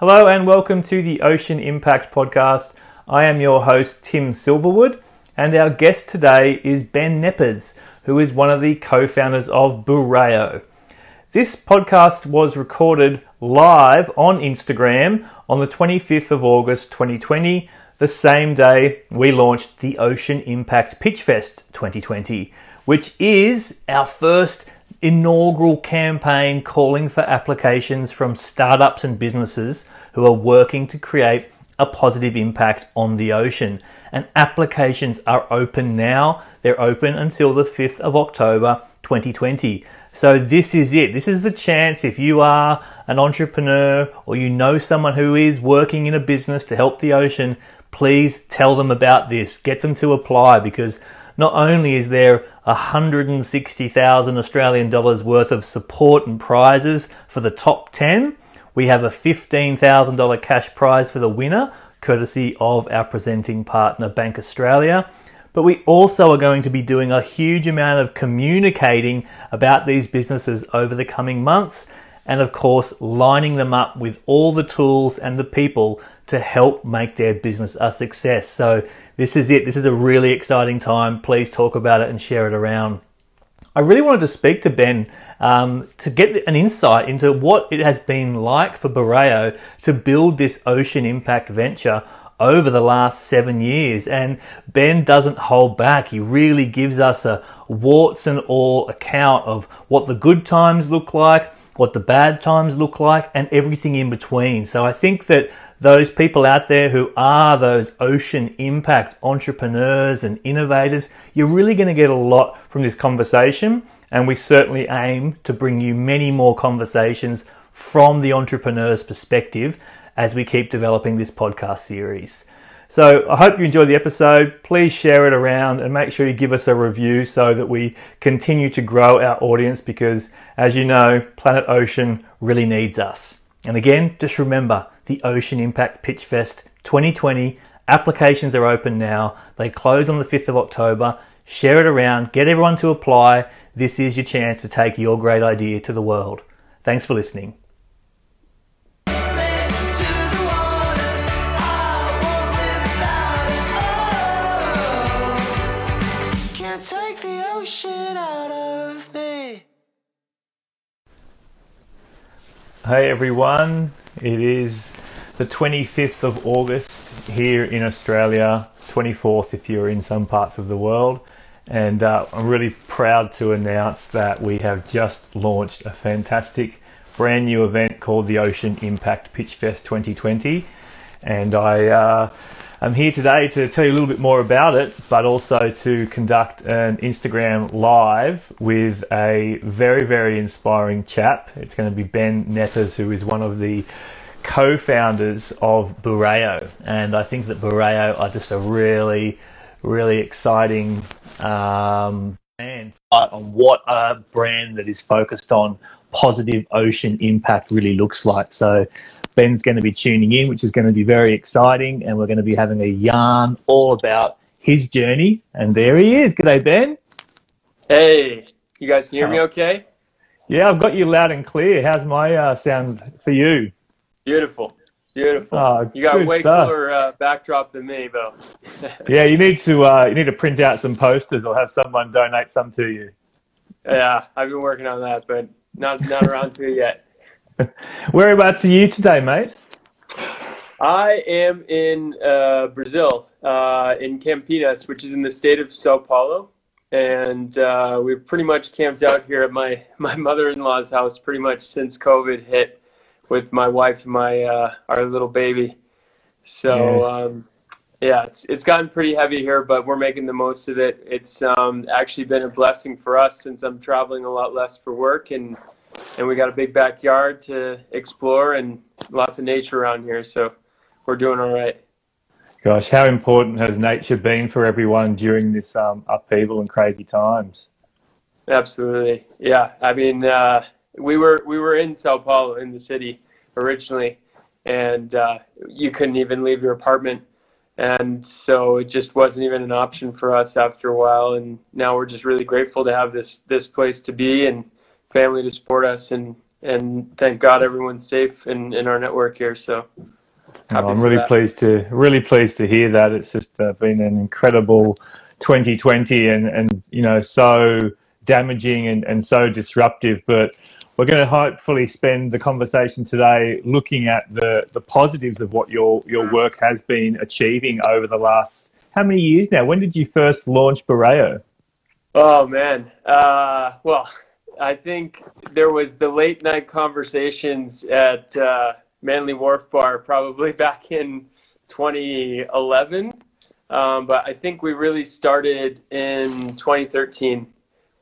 Hello and welcome to the Ocean Impact Podcast. I am your host, Tim Silverwood, and our guest today is Ben Kneppers, who is one of the co founders of Bureo. This podcast was recorded live on Instagram on the 25th of August 2020, the same day we launched the Ocean Impact Pitch Fest 2020, which is our first inaugural campaign calling for applications from startups and businesses who are working to create a positive impact on the ocean. And applications are open now. They're open until the 5th of October 2020. So this is it. This is the chance if you are an entrepreneur or you know someone who is working in a business to help the ocean, please tell them about this. Get them to apply because not only is there 160,000 Australian dollars worth of support and prizes for the top 10, we have a $15,000 cash prize for the winner, courtesy of our presenting partner Bank Australia. But we also are going to be doing a huge amount of communicating about these businesses over the coming months, and of course, lining them up with all the tools and the people to help make their business a success. So, this is it. This is a really exciting time. Please talk about it and share it around. I really wanted to speak to Ben um, to get an insight into what it has been like for Bureo to build this ocean impact venture over the last seven years. And Ben doesn't hold back. He really gives us a warts and all account of what the good times look like, what the bad times look like, and everything in between. So I think that those people out there who are those ocean impact entrepreneurs and innovators, you're really going to get a lot from this conversation. And we certainly aim to bring you many more conversations from the entrepreneur's perspective as we keep developing this podcast series. So I hope you enjoyed the episode. Please share it around and make sure you give us a review so that we continue to grow our audience because, as you know, Planet Ocean really needs us. And again, just remember the Ocean Impact Pitch Fest 2020 applications are open now. They close on the 5th of October. Share it around, get everyone to apply. This is your chance to take your great idea to the world. Thanks for listening. Hey everyone, it is the 25th of August here in Australia, 24th if you're in some parts of the world, and uh, I'm really proud to announce that we have just launched a fantastic brand new event called the Ocean Impact Pitch Fest 2020, and I. Uh, I'm here today to tell you a little bit more about it, but also to conduct an Instagram live with a very, very inspiring chap. It's going to be Ben Kneppers, who is one of the co-founders of Bureo, and I think that Bureo are just a really, really exciting um, brand on what a brand that is focused on positive ocean impact really looks like. So Ben's going to be tuning in, which is going to be very exciting. And we're going to be having a yarn all about his journey. And there he is. G'day, Ben. Hey, you guys hear me okay? Yeah, I've got you loud and clear. How's my uh, sound for you? Beautiful. Beautiful. Oh, you got way stuff. cooler uh, backdrop than me, though. yeah, you need to uh, you need to print out some posters or have someone donate some to you. Yeah, I've been working on that, but not not around to it yet. Whereabouts are you today, mate? I am in uh, Brazil, uh, in Campinas, which is in the state of Sao Paulo. And uh, we've pretty much camped out here at my, my mother in law's house pretty much since COVID hit with my wife and my uh, our little baby. So, yes. um, yeah, it's, it's gotten pretty heavy here, but we're making the most of it. It's um, actually been a blessing for us since I'm traveling a lot less for work and and we got a big backyard to explore and lots of nature around here. So we're doing all right. Gosh, how important has nature been for everyone during this um, upheaval and crazy times? Absolutely, yeah. I mean, uh, we were we were in Sao Paulo in the city originally, and uh, you couldn't even leave your apartment, and so it just wasn't even an option for us after a while. And now we're just really grateful to have this this place to be and family to support us and and thank God everyone's safe in, in our network here. So I'm really that. pleased to really pleased to hear that. It's just uh, been an incredible 2020 and and you know so damaging and, and so disruptive. But we're going to hopefully spend the conversation today looking at the, the positives of what your, your work has been achieving over the last how many years now? When did you first launch Bureo? Oh man, uh, well, I think there was the late night conversations at uh, Manly Wharf Bar probably back in 2011. Um, but I think we really started in 2013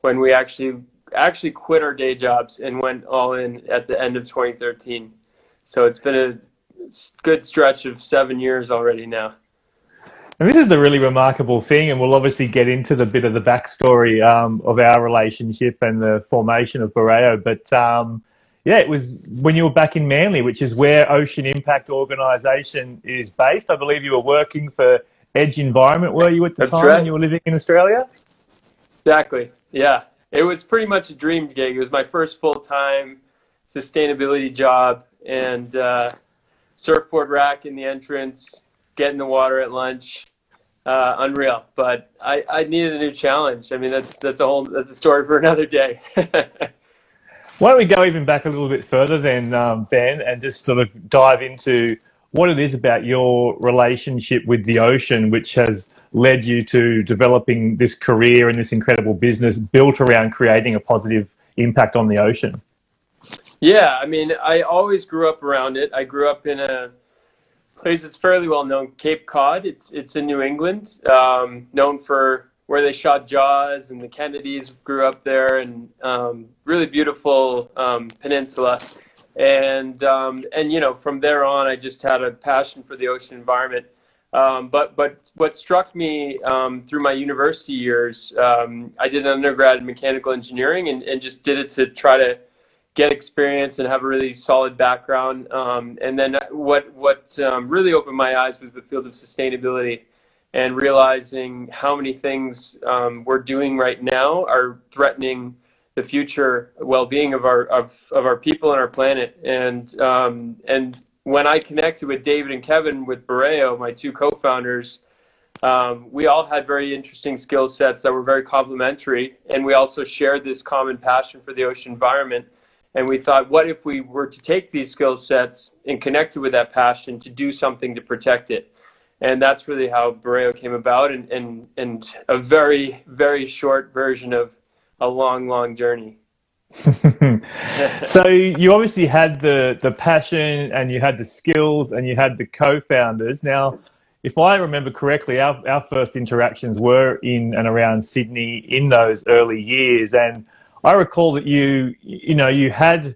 when we actually actually quit our day jobs and went all in at the end of 2013. So it's been a good stretch of seven years already now. And this is the really remarkable thing, and we'll obviously get into the bit of the backstory um, of our relationship and the formation of Bureo. But um, yeah, it was when you were back in Manly, which is where Ocean Impact Organisation is based. I believe you were working for Edge Environment, were you at the That's time right. you were living in Australia? Exactly. Yeah, it was pretty much a dream gig. It was my first full time sustainability job, and uh, surfboard rack in the entrance, get in the water at lunch. Uh, unreal, but I, I needed a new challenge. I mean, that's that's a whole that's a story for another day. Why don't we go even back a little bit further then, um, Ben, and just sort of dive into what it is about your relationship with the ocean, which has led you to developing this career and this incredible business built around creating a positive impact on the ocean? Yeah, I mean, I always grew up around it. I grew up in a place that's fairly well known, Cape Cod. It's it's in New England, um, known for where they shot Jaws, and the Kennedys grew up there, and um, really beautiful um, peninsula. And um, and you know, from there on, I just had a passion for the ocean environment. Um, but but what struck me um, through my university years, I did an undergrad in mechanical engineering and, and just did it to try to get experience and have a really solid background. Um, and then what what um, really opened my eyes was the field of sustainability and realizing how many things um, we're doing right now are threatening the future well-being of our of, of our people and our planet and and when I connected with David and Kevin with Bureo, my two co-founders, um, we all had very interesting skill sets that were very complementary, and we also shared this common passion for the ocean environment. And we thought, what if we were to take these skill sets and connect it with that passion to do something to protect it? And that's really how Bureo came about, and, and, and a very, very short version of a long, long journey. so you obviously had the the passion and you had the skills and you had the co-founders. Now, if I remember correctly, our, our first interactions were in and around Sydney in those early years, and I recall that you you know you had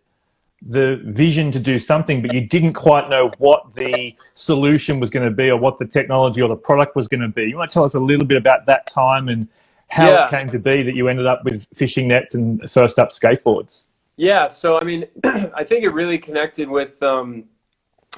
the vision to do something, but you didn't quite know what the solution was going to be or what the technology or the product was going to be. You want to tell us a little bit about that time and how yeah. it came to be that you ended up with fishing nets and first up skateboards. Yeah, so I mean, I think it really connected with um,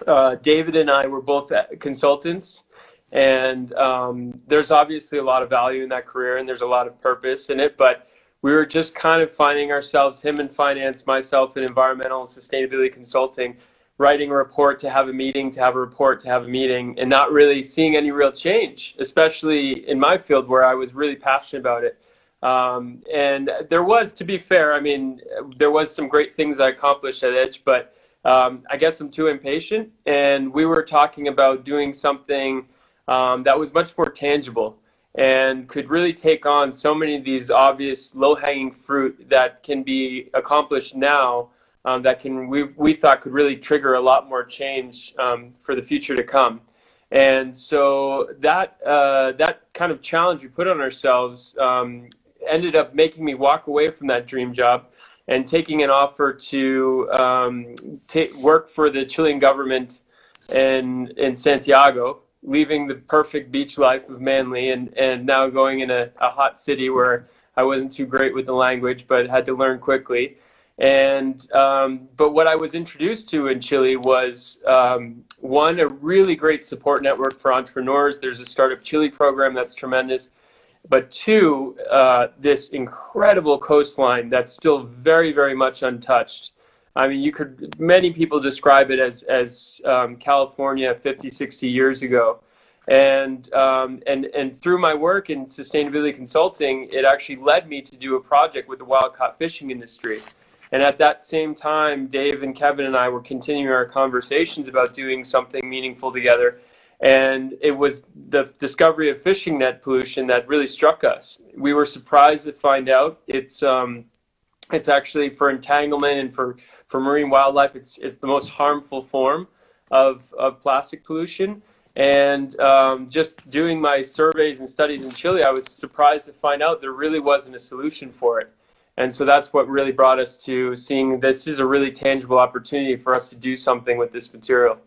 uh, David and I were both consultants, and um, there's obviously a lot of value in that career, and there's a lot of purpose in it. But we were just kind of finding ourselves, him in finance, myself in environmental and sustainability consulting, writing a report to have a meeting to have a report to have a meeting and not really seeing any real change especially in my field where i was really passionate about it. Um, and there was to be fair i mean there was some great things i accomplished at edge but um, i guess i'm too impatient and we were talking about doing something um, that was much more tangible and could really take on so many of these obvious low-hanging fruit that can be accomplished now um, that can we, we thought could really trigger a lot more change um, for the future to come. And so that uh, that kind of challenge we put on ourselves um, ended up making me walk away from that dream job and taking an offer to um, t- work for the Chilean government in in Santiago, leaving the perfect beach life of Manly and, and now going in a, a hot city where I wasn't too great with the language, but had to learn quickly. And um, but what I was introduced to in Chile was um, one a really great support network for entrepreneurs. There's a startup Chile program that's tremendous, but two, uh, this incredible coastline that's still very very much untouched. I mean, you could many people describe it as as um, California 50, 60 years ago, and um, and and through my work in sustainability consulting, it actually led me to do a project with the wild caught fishing industry. And at that same time, Dave and Kevin and I were continuing our conversations about doing something meaningful together. And it was the discovery of fishing net pollution that really struck us. We were surprised to find out it's um, it's actually for entanglement and for, for marine wildlife. It's it's the most harmful form of of plastic pollution. And um, just doing my surveys and studies in Chile, I was surprised to find out there really wasn't a solution for it. And so that's what really brought us to seeing this is a really tangible opportunity for us to do something with this material.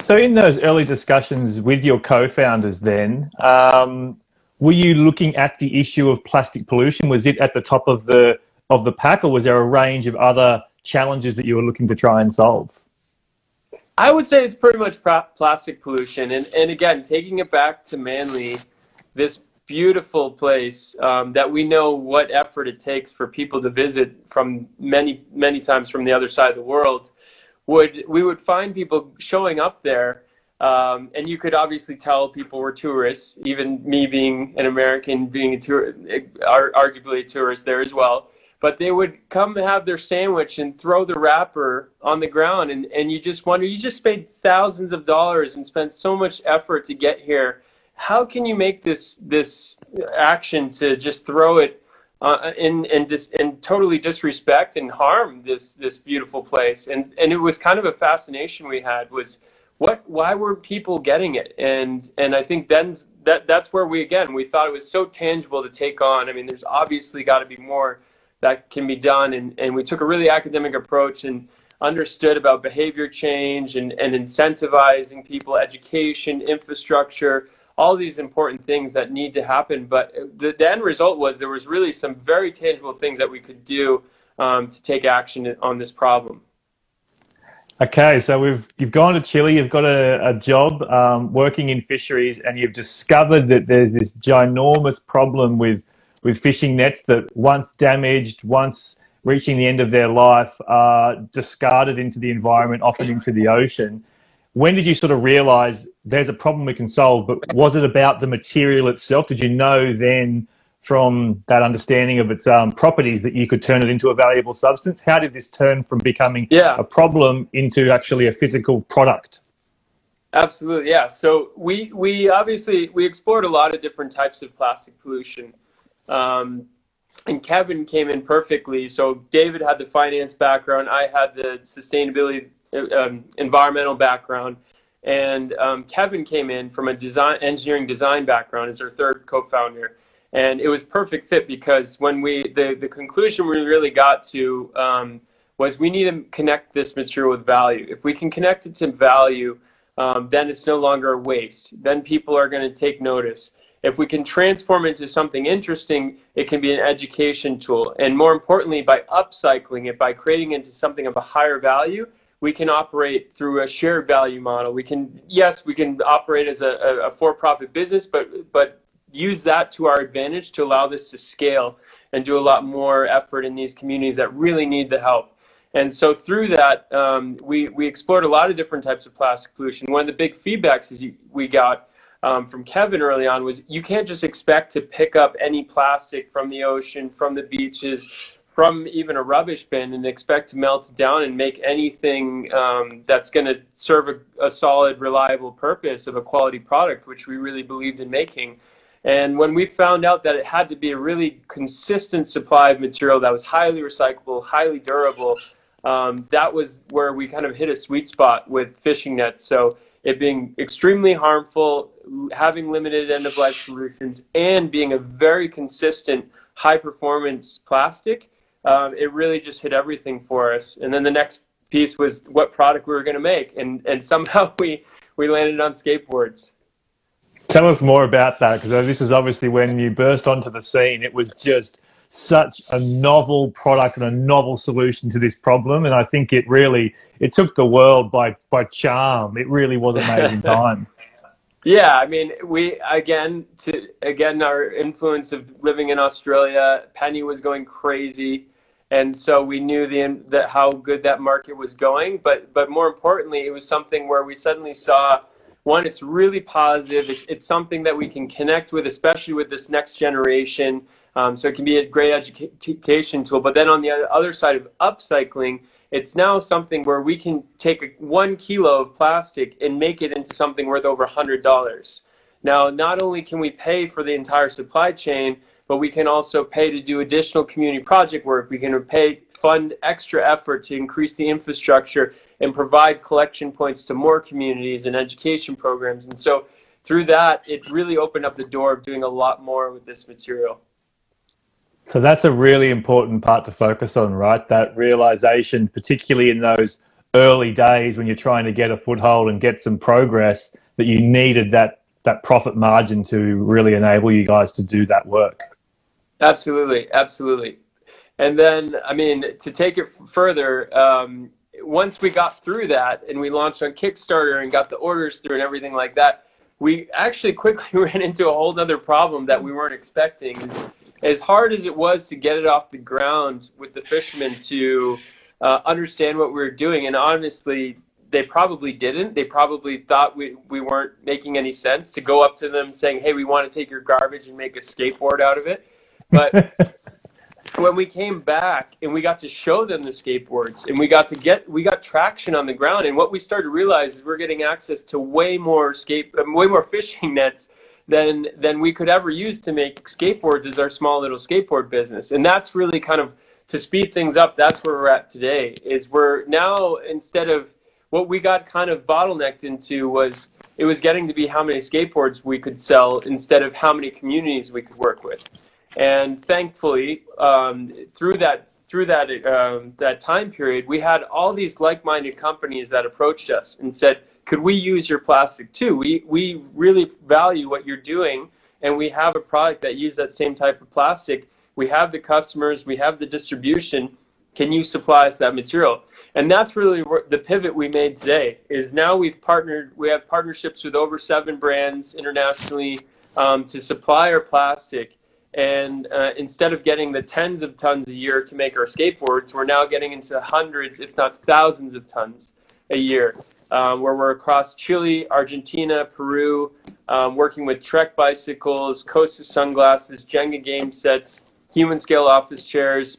So, in those early discussions with your co founders, then, um, were you looking at the issue of plastic pollution? Was it at the top of the, of the pack, or was there a range of other challenges that you were looking to try and solve? I would say it's pretty much plastic pollution. And, and again, taking it back to Manly, this beautiful place um, that we know what effort it takes for people to visit from many many times from the other side of the world would we would find people showing up there um, and you could obviously tell people were tourists even me being an american being a tour arguably a tourist there as well but they would come have their sandwich and throw the wrapper on the ground and, and you just wonder you just paid thousands of dollars and spent so much effort to get here. How can you make this this action to just throw it uh, in and dis, and totally disrespect and harm this this beautiful place? And and it was kind of a fascination we had was what why were people getting it? And and I think then that that's where we again we thought it was so tangible to take on. I mean there's obviously got to be more that can be done and and we took a really academic approach and understood about behavior change and, and incentivizing people education infrastructure all these important things that need to happen. But the, the, end result was there was really some very tangible things that we could do um, to take action on this problem. Okay, so we've you've gone to Chile, you've got a, a job um, working in fisheries, and you've discovered that there's this ginormous problem with with fishing nets that once damaged, once reaching the end of their life, are discarded into the environment, often into the ocean. When did you sort of realize there's a problem we can solve but was it about the material itself? Did you know then from that understanding of its um, properties that you could turn it into a valuable substance? How did this turn from becoming yeah. a problem into actually a physical product? Absolutely yeah. So we we obviously we explored a lot of different types of plastic pollution um, and kevin came in perfectly so david had the finance background i had the sustainability um, environmental background, and um, Kevin came in from a design engineering design background as our third co-founder, and it was perfect fit because when we the the conclusion we really got to um, was we need to connect this material with value. If we can connect it to value, um, then it's no longer a waste. Then people are going to take notice. If we can transform it into something interesting, it can be an education tool. And more importantly, by upcycling it, by creating it into something of a higher value, we can operate through a shared value model. We can, yes, we can operate as a, a for-profit business, but but use that to our advantage to allow this to scale and do a lot more effort in these communities that really need the help. And so through that, um, we, we explored a lot of different types of plastic pollution. One of the big feedbacks is you, we got um, from Kevin early on was you can't just expect to pick up any plastic from the ocean, from the beaches, from even a rubbish bin and expect to melt it down and make anything um, that's going to serve a, a, solid, reliable purpose of a quality product, which we really believed in making. And when we found out that it had to be a really consistent supply of material that was highly recyclable, highly durable, um, that was where we kind of hit a sweet spot with fishing nets. So it being extremely harmful, having limited end of life solutions, and being a very consistent, high performance plastic um, it really just hit everything for us. And then the next piece was what product we were going to make, and and somehow we we landed on skateboards. Tell us more about that because this is obviously when you burst onto the scene. It was just such a novel product and a novel solution to this problem, and I think it really it took the world by by charm. It really was amazing time. Yeah, I mean, we again to again our influence of living in Australia. Penny was going crazy and so we knew the that how good that market was going. But but more importantly, it was something where we suddenly saw one, it's really positive. It's, it's something that we can connect with, especially with this next generation. Um, so it can be a great education tool. But then on the other side of upcycling, it's now something where we can take one kilo of plastic and make it into something worth over $100. Now, not only can we pay for the entire supply chain, but we can also pay to do additional community project work. We can pay fund extra effort to increase the infrastructure and provide collection points to more communities and education programs. And so through that, it really opened up the door of doing a lot more with this material. So that's a really important part to focus on, right? That realization, particularly in those early days when you're trying to get a foothold and get some progress, that you needed that that profit margin to really enable you guys to do that work. Absolutely, absolutely. And then, I mean, to take it further, um, once we got through that and we launched on Kickstarter and got the orders through and everything like that, we actually quickly ran into a whole other problem that we weren't expecting. As hard as it was to get it off the ground with the fishermen to uh, understand what we were doing, and honestly, they probably didn't. They probably thought we, we weren't making any sense to go up to them saying, hey, we want to take your garbage and make a skateboard out of it. But when we came back and we got to show them the skateboards and we got to get we got traction on the ground and what we started to realize is we're getting access to way more skate way more fishing nets than than we could ever use to make skateboards as our small little skateboard business. And that's really kind of to speed things up that's where we're at today is we're now instead of what we got kind of bottlenecked into was it was getting to be how many skateboards we could sell instead of how many communities we could work with. And thankfully, um, through that through that um, that time period, we had all these like-minded companies that approached us and said, "Could we use your plastic too? We we really value what you're doing, and we have a product that uses that same type of plastic. We have the customers, we have the distribution. Can you supply us that material?" And that's really the pivot we made today. Is now we've partnered. We have partnerships with over seven brands internationally um, to supply our plastic and uh, instead of getting the tens of tons a year to make our skateboards, we're now getting into hundreds, if not thousands of tons a year, um, where we're across Chile, Argentina, Peru, um, working with Trek bicycles, Costa sunglasses, Jenga game sets, human scale office chairs.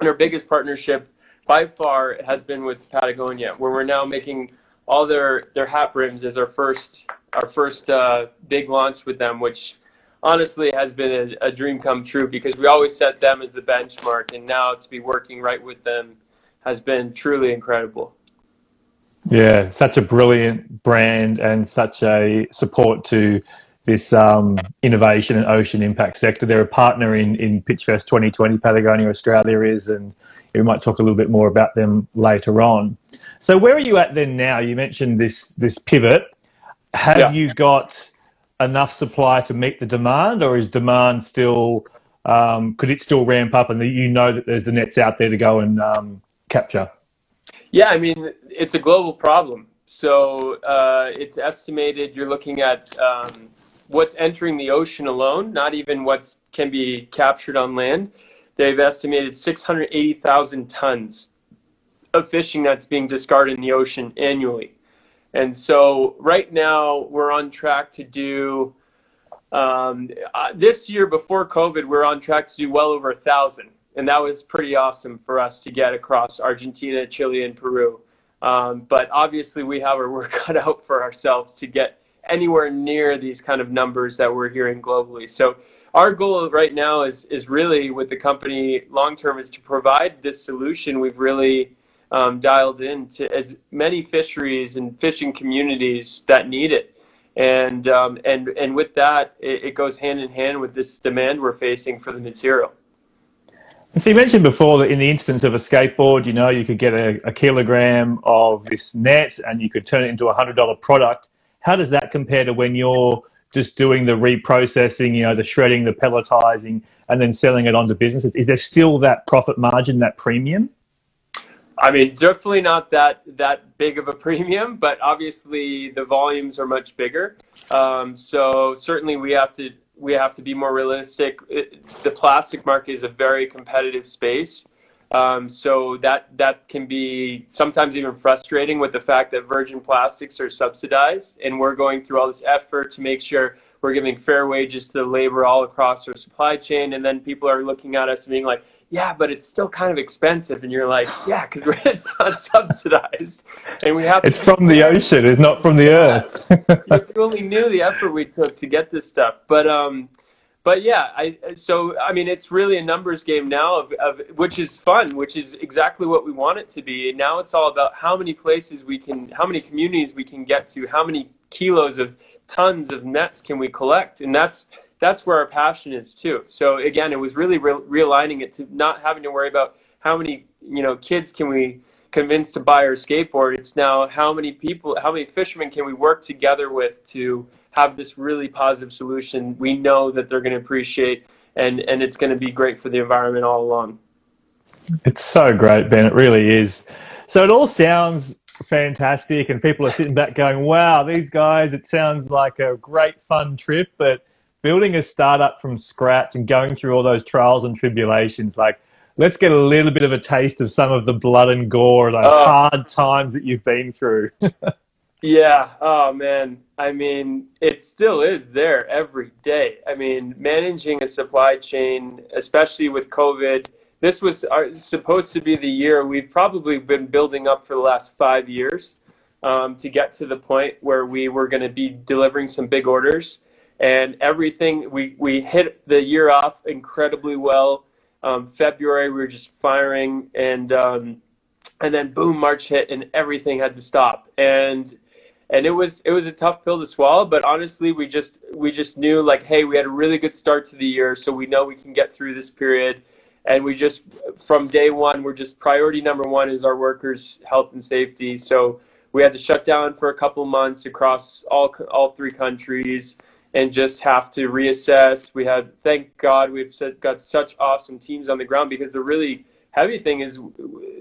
And our biggest partnership by far has been with Patagonia, where we're now making all their, their hat brims as our first, our first uh, big launch with them, which honestly has been a, a, dream come true because we always set them as the benchmark, and now to be working right with them has been truly incredible. Yeah, such a brilliant brand and such a support to this um, innovation and ocean impact sector. They're a partner in, in Pitchfest 2020, Patagonia Australia is, and we might talk a little bit more about them later on. So, where are you at then now? You mentioned this this pivot. Have yeah. you got enough supply to meet the demand, or is demand still um, could it still ramp up, and you know that there's the nets out there to go and um, capture? Yeah, I mean it's a global problem. So uh, it's estimated you're looking at um, what's entering the ocean alone, not even what can be captured on land. They've estimated 680,000 tons of fishing that's being discarded in the ocean annually. And so right now we're on track to do um, uh, this year before COVID, we're on track to do well over a thousand, and that was pretty awesome for us to get across Argentina, Chile, and Peru. Um, but obviously, we have our work cut out for ourselves to get anywhere near these kind of numbers that we're hearing globally. So our goal right now is is really with the company long term is to provide this solution. We've really um, dialed in to as many fisheries and fishing communities that need it. And, um, and, and with that, it, it goes hand in hand with this demand we're facing for the material. So you mentioned before that in the instance of a skateboard, you know, you could get a, a, kilogram of this net and you could turn it into a hundred dollar product. How does that compare to when you're just doing the reprocessing, you know, the shredding, the pelletizing, and then selling it onto businesses? Is there still that profit margin, that premium? I mean, definitely not that that big of a premium, but obviously the volumes are much bigger. Um, so certainly we have to we have to be more realistic. It, the plastic market is a very competitive space, Um, so that that can be sometimes even frustrating with the fact that virgin plastics are subsidized, and we're going through all this effort to make sure we're giving fair wages to the labor all across our supply chain, and then people are looking at us and being like, "Yeah, but it's still kind of expensive," and you're like, "Yeah, because it's not subsidized, and we have." It's from the ocean, it's not from the earth. if you only knew the effort we took to get this stuff, but um, but yeah, I so I mean it's really a numbers game now of, of which is fun, which is exactly what we want it to be. And now it's all about how many places we can, how many communities we can get to, how many kilos of tons of nets can we collect, and that's that's where our passion is too. So again, it was really re- realigning it to not having to worry about how many you know kids can we convince to buy our skateboard. It's now how many people, how many fishermen can we work together with to have this really positive solution we know that they're going to appreciate and, and it's going to be great for the environment all along. It's so great, Ben. It really is. So it all sounds fantastic, and people are sitting back going, wow, these guys, it sounds like a great fun trip, but building a startup from scratch and going through all those trials and tribulations, like, let's get a little bit of a taste of some of the blood and gore, the uh, hard times that you've been through. Yeah. Oh man. I mean, it still is there every day. I mean, managing a supply chain, especially with COVID, this was our, supposed to be the year we've probably been building up for the last five years um, to get to the point where we were going to be delivering some big orders. And everything, we, we hit the year off incredibly well. Um, February, we were just firing, and um, and then boom, March hit, and everything had to stop. And and it was it was a tough pill to swallow but honestly we just we just knew like hey we had a really good start to the year so we know we can get through this period and we just from day one we're just priority number one is our workers health and safety so we had to shut down for a couple months across all all three countries and just have to reassess we had thank god we've got such awesome teams on the ground because the really heavy thing is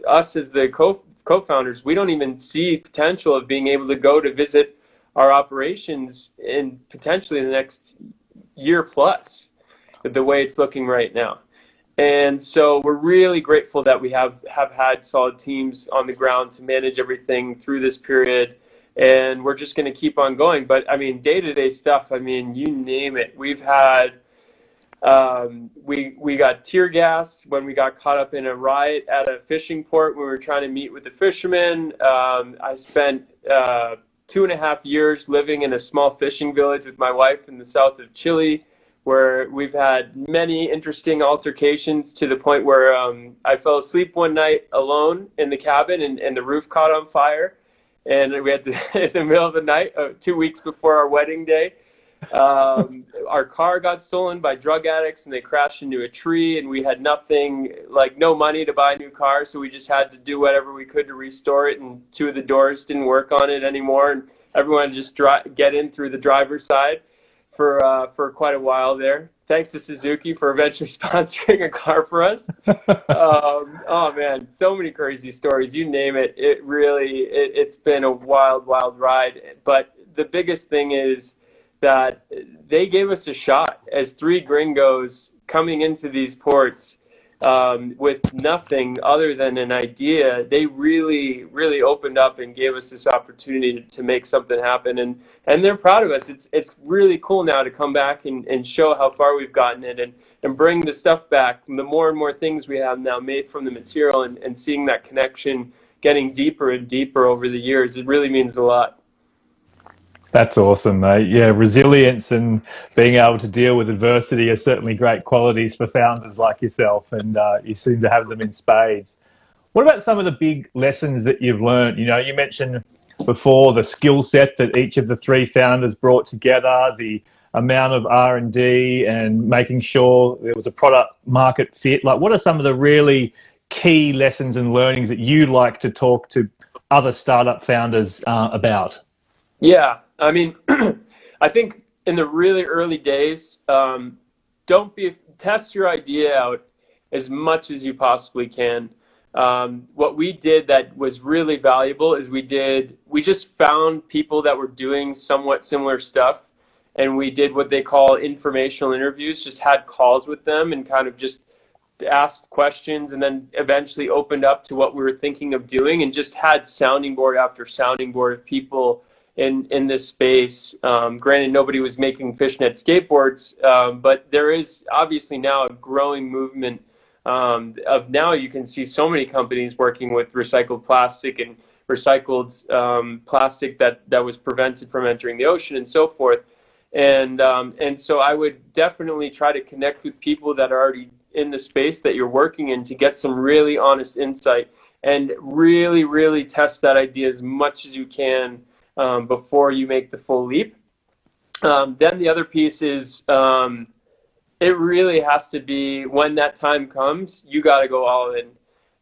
us as the co co-founders, we don't even see potential of being able to go to visit our operations in potentially the next year plus, the way it's looking right now. And so we're really grateful that we have, have had solid teams on the ground to manage everything through this period. And we're just going to keep on going. But I mean, day to day stuff, I mean, you name it. We've had um, we we got tear gassed when we got caught up in a riot at a fishing port when we were trying to meet with the fishermen. Um, I spent uh, two and a half years living in a small fishing village with my wife in the south of Chile, where we've had many interesting altercations to the point where um, I fell asleep one night alone in the cabin and, and the roof caught on fire. And we had to, in the middle of the night, uh, two weeks before our wedding day, um, our car got stolen by drug addicts and they crashed into a tree and we had nothing like no money to buy a new car so we just had to do whatever we could to restore it and two of the doors didn't work on it anymore and everyone just dri- get in through the driver's side for uh, for quite a while there. Thanks to suzuki for eventually sponsoring a car for us. Um, oh man so many crazy stories. You name it. It really it, it's been a wild wild ride. But the biggest thing is that they gave us a shot as three gringos coming into these ports um, with nothing other than an idea. They really, really opened up and gave us this opportunity to, make something happen, and and they're proud of us. It's it's really cool now to come back and, and show how far we've gotten it, and and bring the stuff back. The more and more things we have now made from the material, and, and seeing that connection getting deeper and deeper over the years, it really means a lot. That's awesome, mate. Yeah, resilience and being able to deal with adversity are certainly great qualities for founders like yourself, and uh, you seem to have them in spades. What about some of the big lessons that you've learned? You know, you mentioned before the skill set that each of the three founders brought together, the amount of R and D, and making sure there was a product market fit. Like, what are some of the really key lessons and learnings that you like to talk to other startup founders uh, about? Yeah, I mean, I think in the really early days, um, don't be test your idea out as much as you possibly can. Um, what we did that was really valuable is we did we just found people that were doing somewhat similar stuff, and we did what they call informational interviews. Just had calls with them and kind of just asked questions and then eventually opened up to what we were thinking of doing and just had sounding board after sounding board of people in in this space. Um, granted, nobody was making fishnet skateboards, um, but there is obviously now a growing movement um, of now you can see so many companies working with recycled plastic and recycled um, plastic that that was prevented from entering the ocean and so forth. And um, and so I would definitely try to connect with people that are already in the space that you're working in to get some really honest insight and really really test that idea as much as you can um, before you make the full leap. Um, then the other piece is um, it really has to be when that time comes, you got to go all in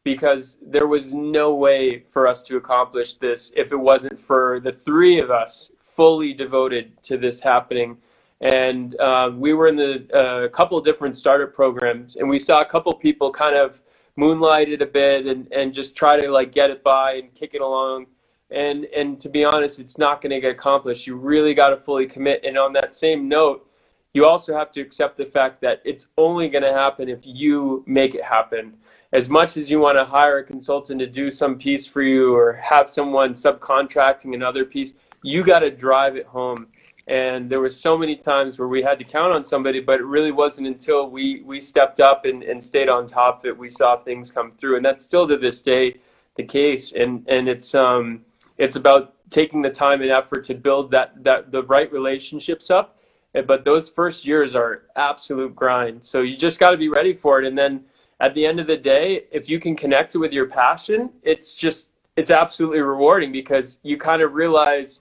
because there was no way for us to accomplish this if it wasn't for the three of us fully devoted to this happening. And uh, we were in the a uh, couple different startup programs, and we saw a couple people kind of moonlighted a bit and, and just try to like get it by and kick it along and and to be honest it's not going to get accomplished. You really got to fully commit. And on that same note you also have to accept the fact that it's only going to happen if you make it happen. As much as you want to hire a consultant to do some piece for you or have someone subcontracting another piece you got to drive it home. And there were so many times where we had to count on somebody but it really wasn't until we we stepped up and, and stayed on top that we saw things come through. And that's still to this day the case. And and it's um it's about taking the time and effort to build that, that the right relationships up. But those first years are absolute grind. So you just got to be ready for it. And then at the end of the day, if you can connect it with your passion, it's just it's absolutely rewarding because you kind of realize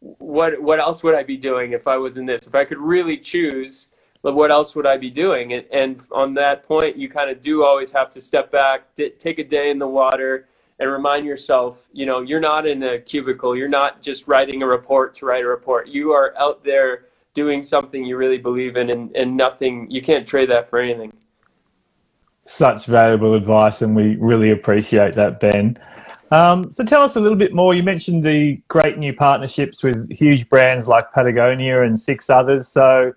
what what else would I be doing if I was in this? If I could really choose, what else would I be doing? And, and on that point, you kind of do always have to step back, take a day in the water, and remind yourself, you know, you're not in a cubicle. You're not just writing a report to write a report. You are out there doing something you really believe in and, and nothing, you can't trade that for anything. Such valuable advice, and we really appreciate that, Ben. Um, so tell us a little bit more. You mentioned the great new partnerships with huge brands like Patagonia and six others. So,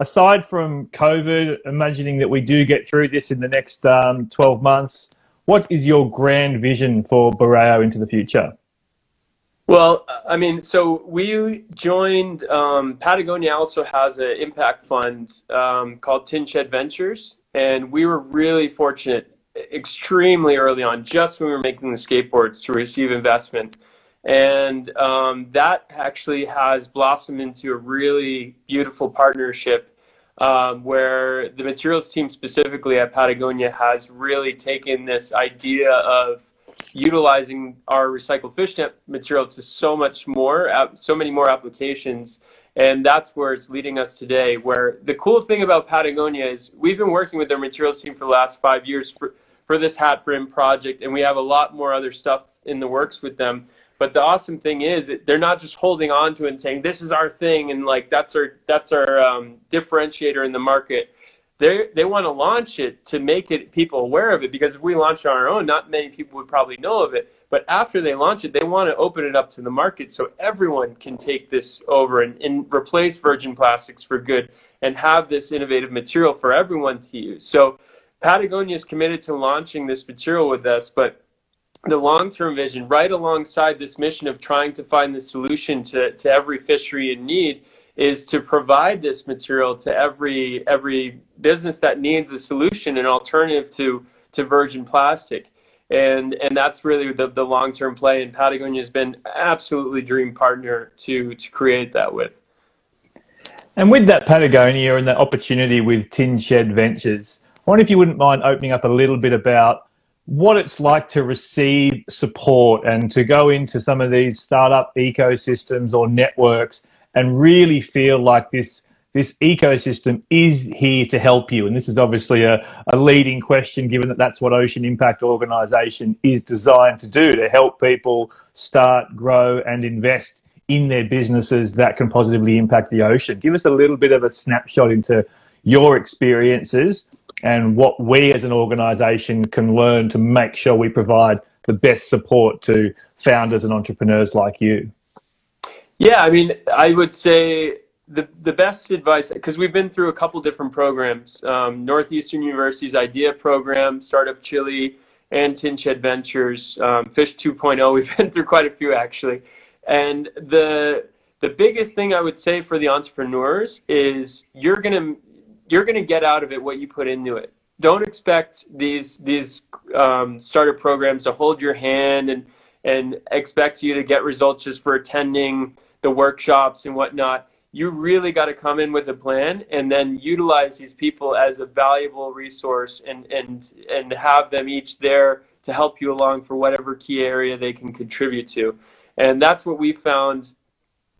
aside from COVID, imagining that we do get through this in the next um, 12 months, what is your grand vision for Bureo into the future? Well, I mean, so we joined. Um, Patagonia also has an impact fund um, called Tin Shed Ventures, and we were really fortunate, extremely early on, just when we were making the skateboards, to receive investment, and um, that actually has blossomed into a really beautiful partnership um, where the materials team specifically at Patagonia has really taken this idea of utilizing our recycled fishnet material to so much more, so many more applications. And that's where it's leading us today. Where the cool thing about Patagonia is we've been working with their materials team for the last five years for, for this hat brim project, and we have a lot more other stuff in the works with them. But the awesome thing is, they're not just holding on to it and saying this is our thing and like that's our that's our um, differentiator in the market. They they want to launch it to make it people aware of it because if we launch it on our own, not many people would probably know of it. But after they launch it, they want to open it up to the market so everyone can take this over and, and replace virgin plastics for good and have this innovative material for everyone to use. So Patagonia is committed to launching this material with us, but the long-term vision right alongside this mission of trying to find the solution to, to every fishery in need is to provide this material to every every business that needs a solution an alternative to to virgin plastic. And and that's really the, the long-term play. And patagonia has been absolutely dream partner to to create that with. And with that patagonia and that opportunity with tin shed ventures i wonder if you wouldn't mind opening up a little bit about what it's like to receive support and to go into some of these startup ecosystems or networks and really feel like this this ecosystem is here to help you. And this is obviously a, a leading question, given that that's what Ocean Impact Organisation is designed to do to help people start, grow, and invest in their businesses that can positively impact the ocean. Give us a little bit of a snapshot into your experiences and what we as an organization can learn to make sure we provide the best support to founders and entrepreneurs like you. Yeah, I mean, I would say the the best advice because we've been through a couple different programs um, northeastern university's idea program startup Chile and Tinshed Ventures, um, Fish 2.0. We've been through quite a few actually, and the the biggest thing I would say for the entrepreneurs is you're gonna you're gonna get out of it what you put into it. Don't expect these these um, startup programs to hold your hand and and expect you to get results just for attending the workshops and whatnot you really got to come in with a plan and then utilize these people as a valuable resource and and and have them each there to help you along for whatever key area they can contribute to and that's what we found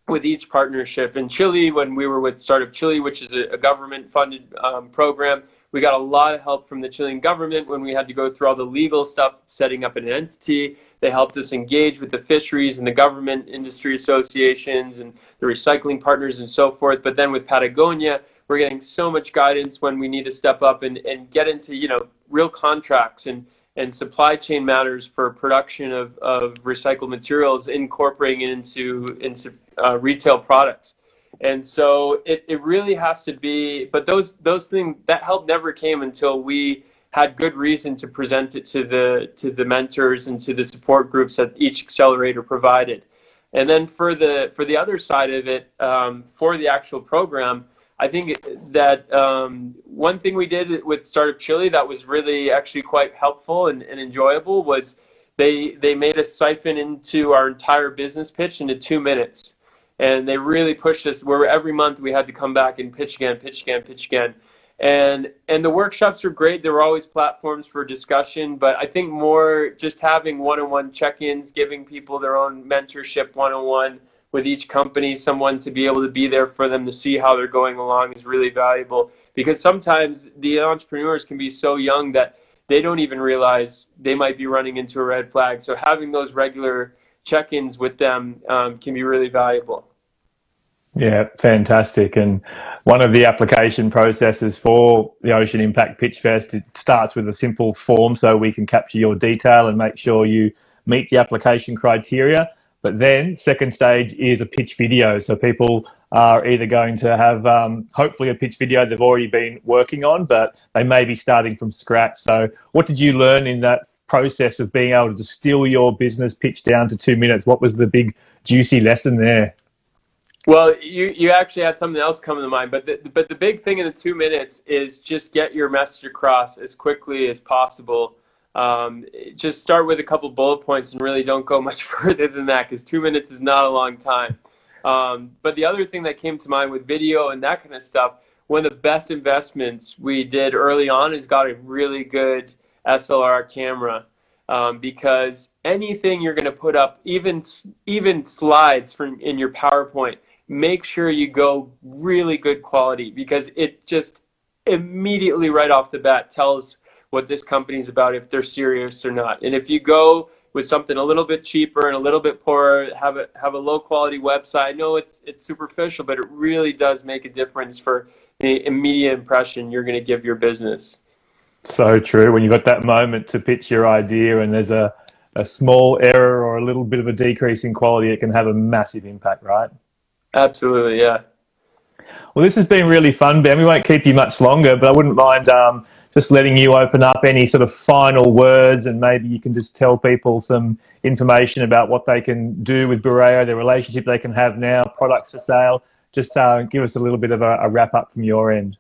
with each partnership in chile when we were with startup chile which is a, a government funded um, program we got a lot of help from the Chilean government when we had to go through all the legal stuff, setting up an entity. They helped us engage with the fisheries and the government industry associations and the recycling partners and so forth. But then with Patagonia, we're getting so much guidance when we need to step up and, and get into, you know, real contracts and, and supply chain matters for production of, of recycled materials, incorporating into, into uh, retail products. And so it, it really has to be but those those things that help never came until we had good reason to present it to the to the mentors and to the support groups that each accelerator provided. And then for the for the other side of it um, for the actual program i think that um, one thing we did with startup chile that was really actually quite helpful and, and enjoyable was they they made us siphon into our entire business pitch into two minutes. And they really pushed us where every month we had to come back and pitch again pitch again pitch again. And and the workshops were great. There were always platforms for discussion but i think more just having one-on-one check-ins giving people their own mentorship one-on-one with each company someone to be able to be there for them to see how they're going along is really valuable because sometimes the entrepreneurs can be so young that they don't even realize they might be running into a red flag so having those regular check-ins with them um, can be really valuable. Yeah, fantastic. And one of the application processes for the Ocean Impact Pitch Fest, it starts with a simple form so we can capture your detail and make sure you meet the application criteria. But then, second stage is a pitch video. So people are either going to have um, hopefully a pitch video they've already been working on, but they may be starting from scratch. So, what did you learn in that process of being able to distill your business pitch down to two minutes? What was the big juicy lesson there? Well, you, you actually had something else come to mind, but the, but the big thing in the two minutes is just get your message across as quickly as possible. Um, just start with a couple bullet points and really don't go much further than that because two minutes is not a long time. Um, but the other thing that came to mind with video and that kind of stuff, one of the best investments we did early on is got a really good SLR camera um, because anything you're going to put up, even even slides from in your PowerPoint, make sure you go really good quality because it just immediately right off the bat tells what this company is about if they're serious or not. And if you go with something a little bit cheaper and a little bit poorer, have a have a low quality website. I know it's it's superficial, but it really does make a difference for the immediate impression you're going to give your business. So true. When you've got that moment to pitch your idea and there's a, a small error or a little bit of a decrease in quality, it can have a massive impact, right? Absolutely, yeah. Well, this has been really fun, Ben. We won't keep you much longer, but I wouldn't mind um, just letting you open up any sort of final words and maybe you can just tell people some information about what they can do with Bureo, their relationship they can have now, products for sale. Just uh, give us a little bit of a, a wrap up from your end.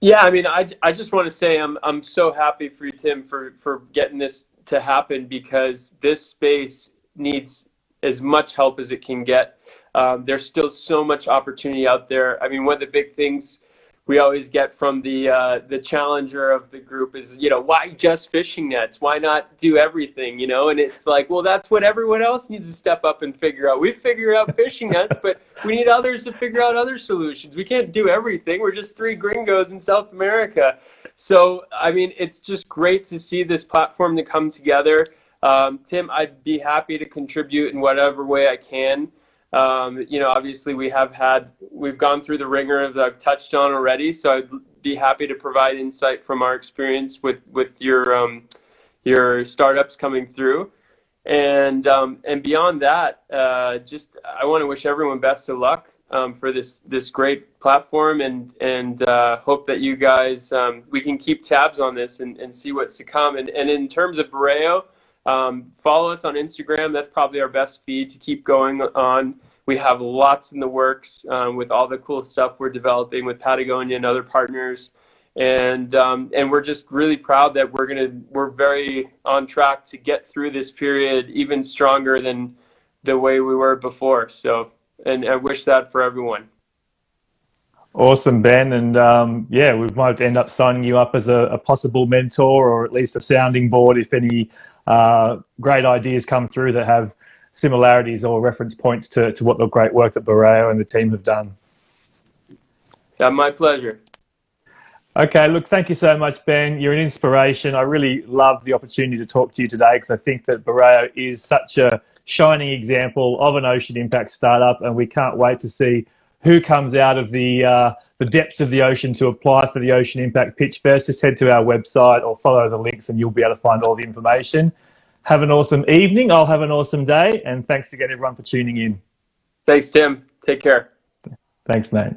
Yeah, I mean, I, I just want to say I'm I'm so happy for you, Tim, for for getting this to happen because this space needs as much help as it can get. Um, there's still so much opportunity out there. I mean, one of the big things we always get from the uh, the challenger of the group is you know why just fishing nets? Why not do everything? You know and it's like well that's what everyone else needs to step up and figure out. We figure out fishing nets but we need others to figure out other solutions. We can't do everything. We're just three gringos in south america. So i mean it's just great to see this platform to come together. Um, tim i'd be happy to contribute in whatever way i can um, you know, obviously we have had, we've gone through the ringer as I've touched on already. So I'd be happy to provide insight from our experience with, with your, um, your startups coming through. And, um, and beyond that, uh, just, I want to wish everyone best of luck. um, for this this great platform, and and uh, hope that you guys um, we can keep tabs on this and, and see what's to come. And and in terms of Bureo, um, follow us on Instagram. That's probably our best feed to keep going on. We have lots in the works um, with all the cool stuff we're developing with Patagonia and other partners and um, and we're just really proud that we're gonna we're very on track to get through this period even stronger than the way we were before. So, and I wish that for everyone. Awesome, Ben, and um, yeah, we might end up signing you up as a, a, possible mentor or at least a sounding board if any uh, great ideas come through that have similarities or reference points to, to what the great work that Bureo and the team have done. Yeah, my pleasure. Okay, look, thank you so much, Ben. You're an inspiration. I really love the opportunity to talk to you today because I think that Bureo is such a shining example of an ocean impact startup, and we can't wait to see who comes out of the uh, the depths of the ocean to apply for the Ocean Impact Pitch Fest. Just head to our website or follow the links, and you'll be able to find all the information. Have an awesome evening. I'll have an awesome day, and thanks again, everyone, for tuning in. Thanks, Tim. Take care. Thanks, mate.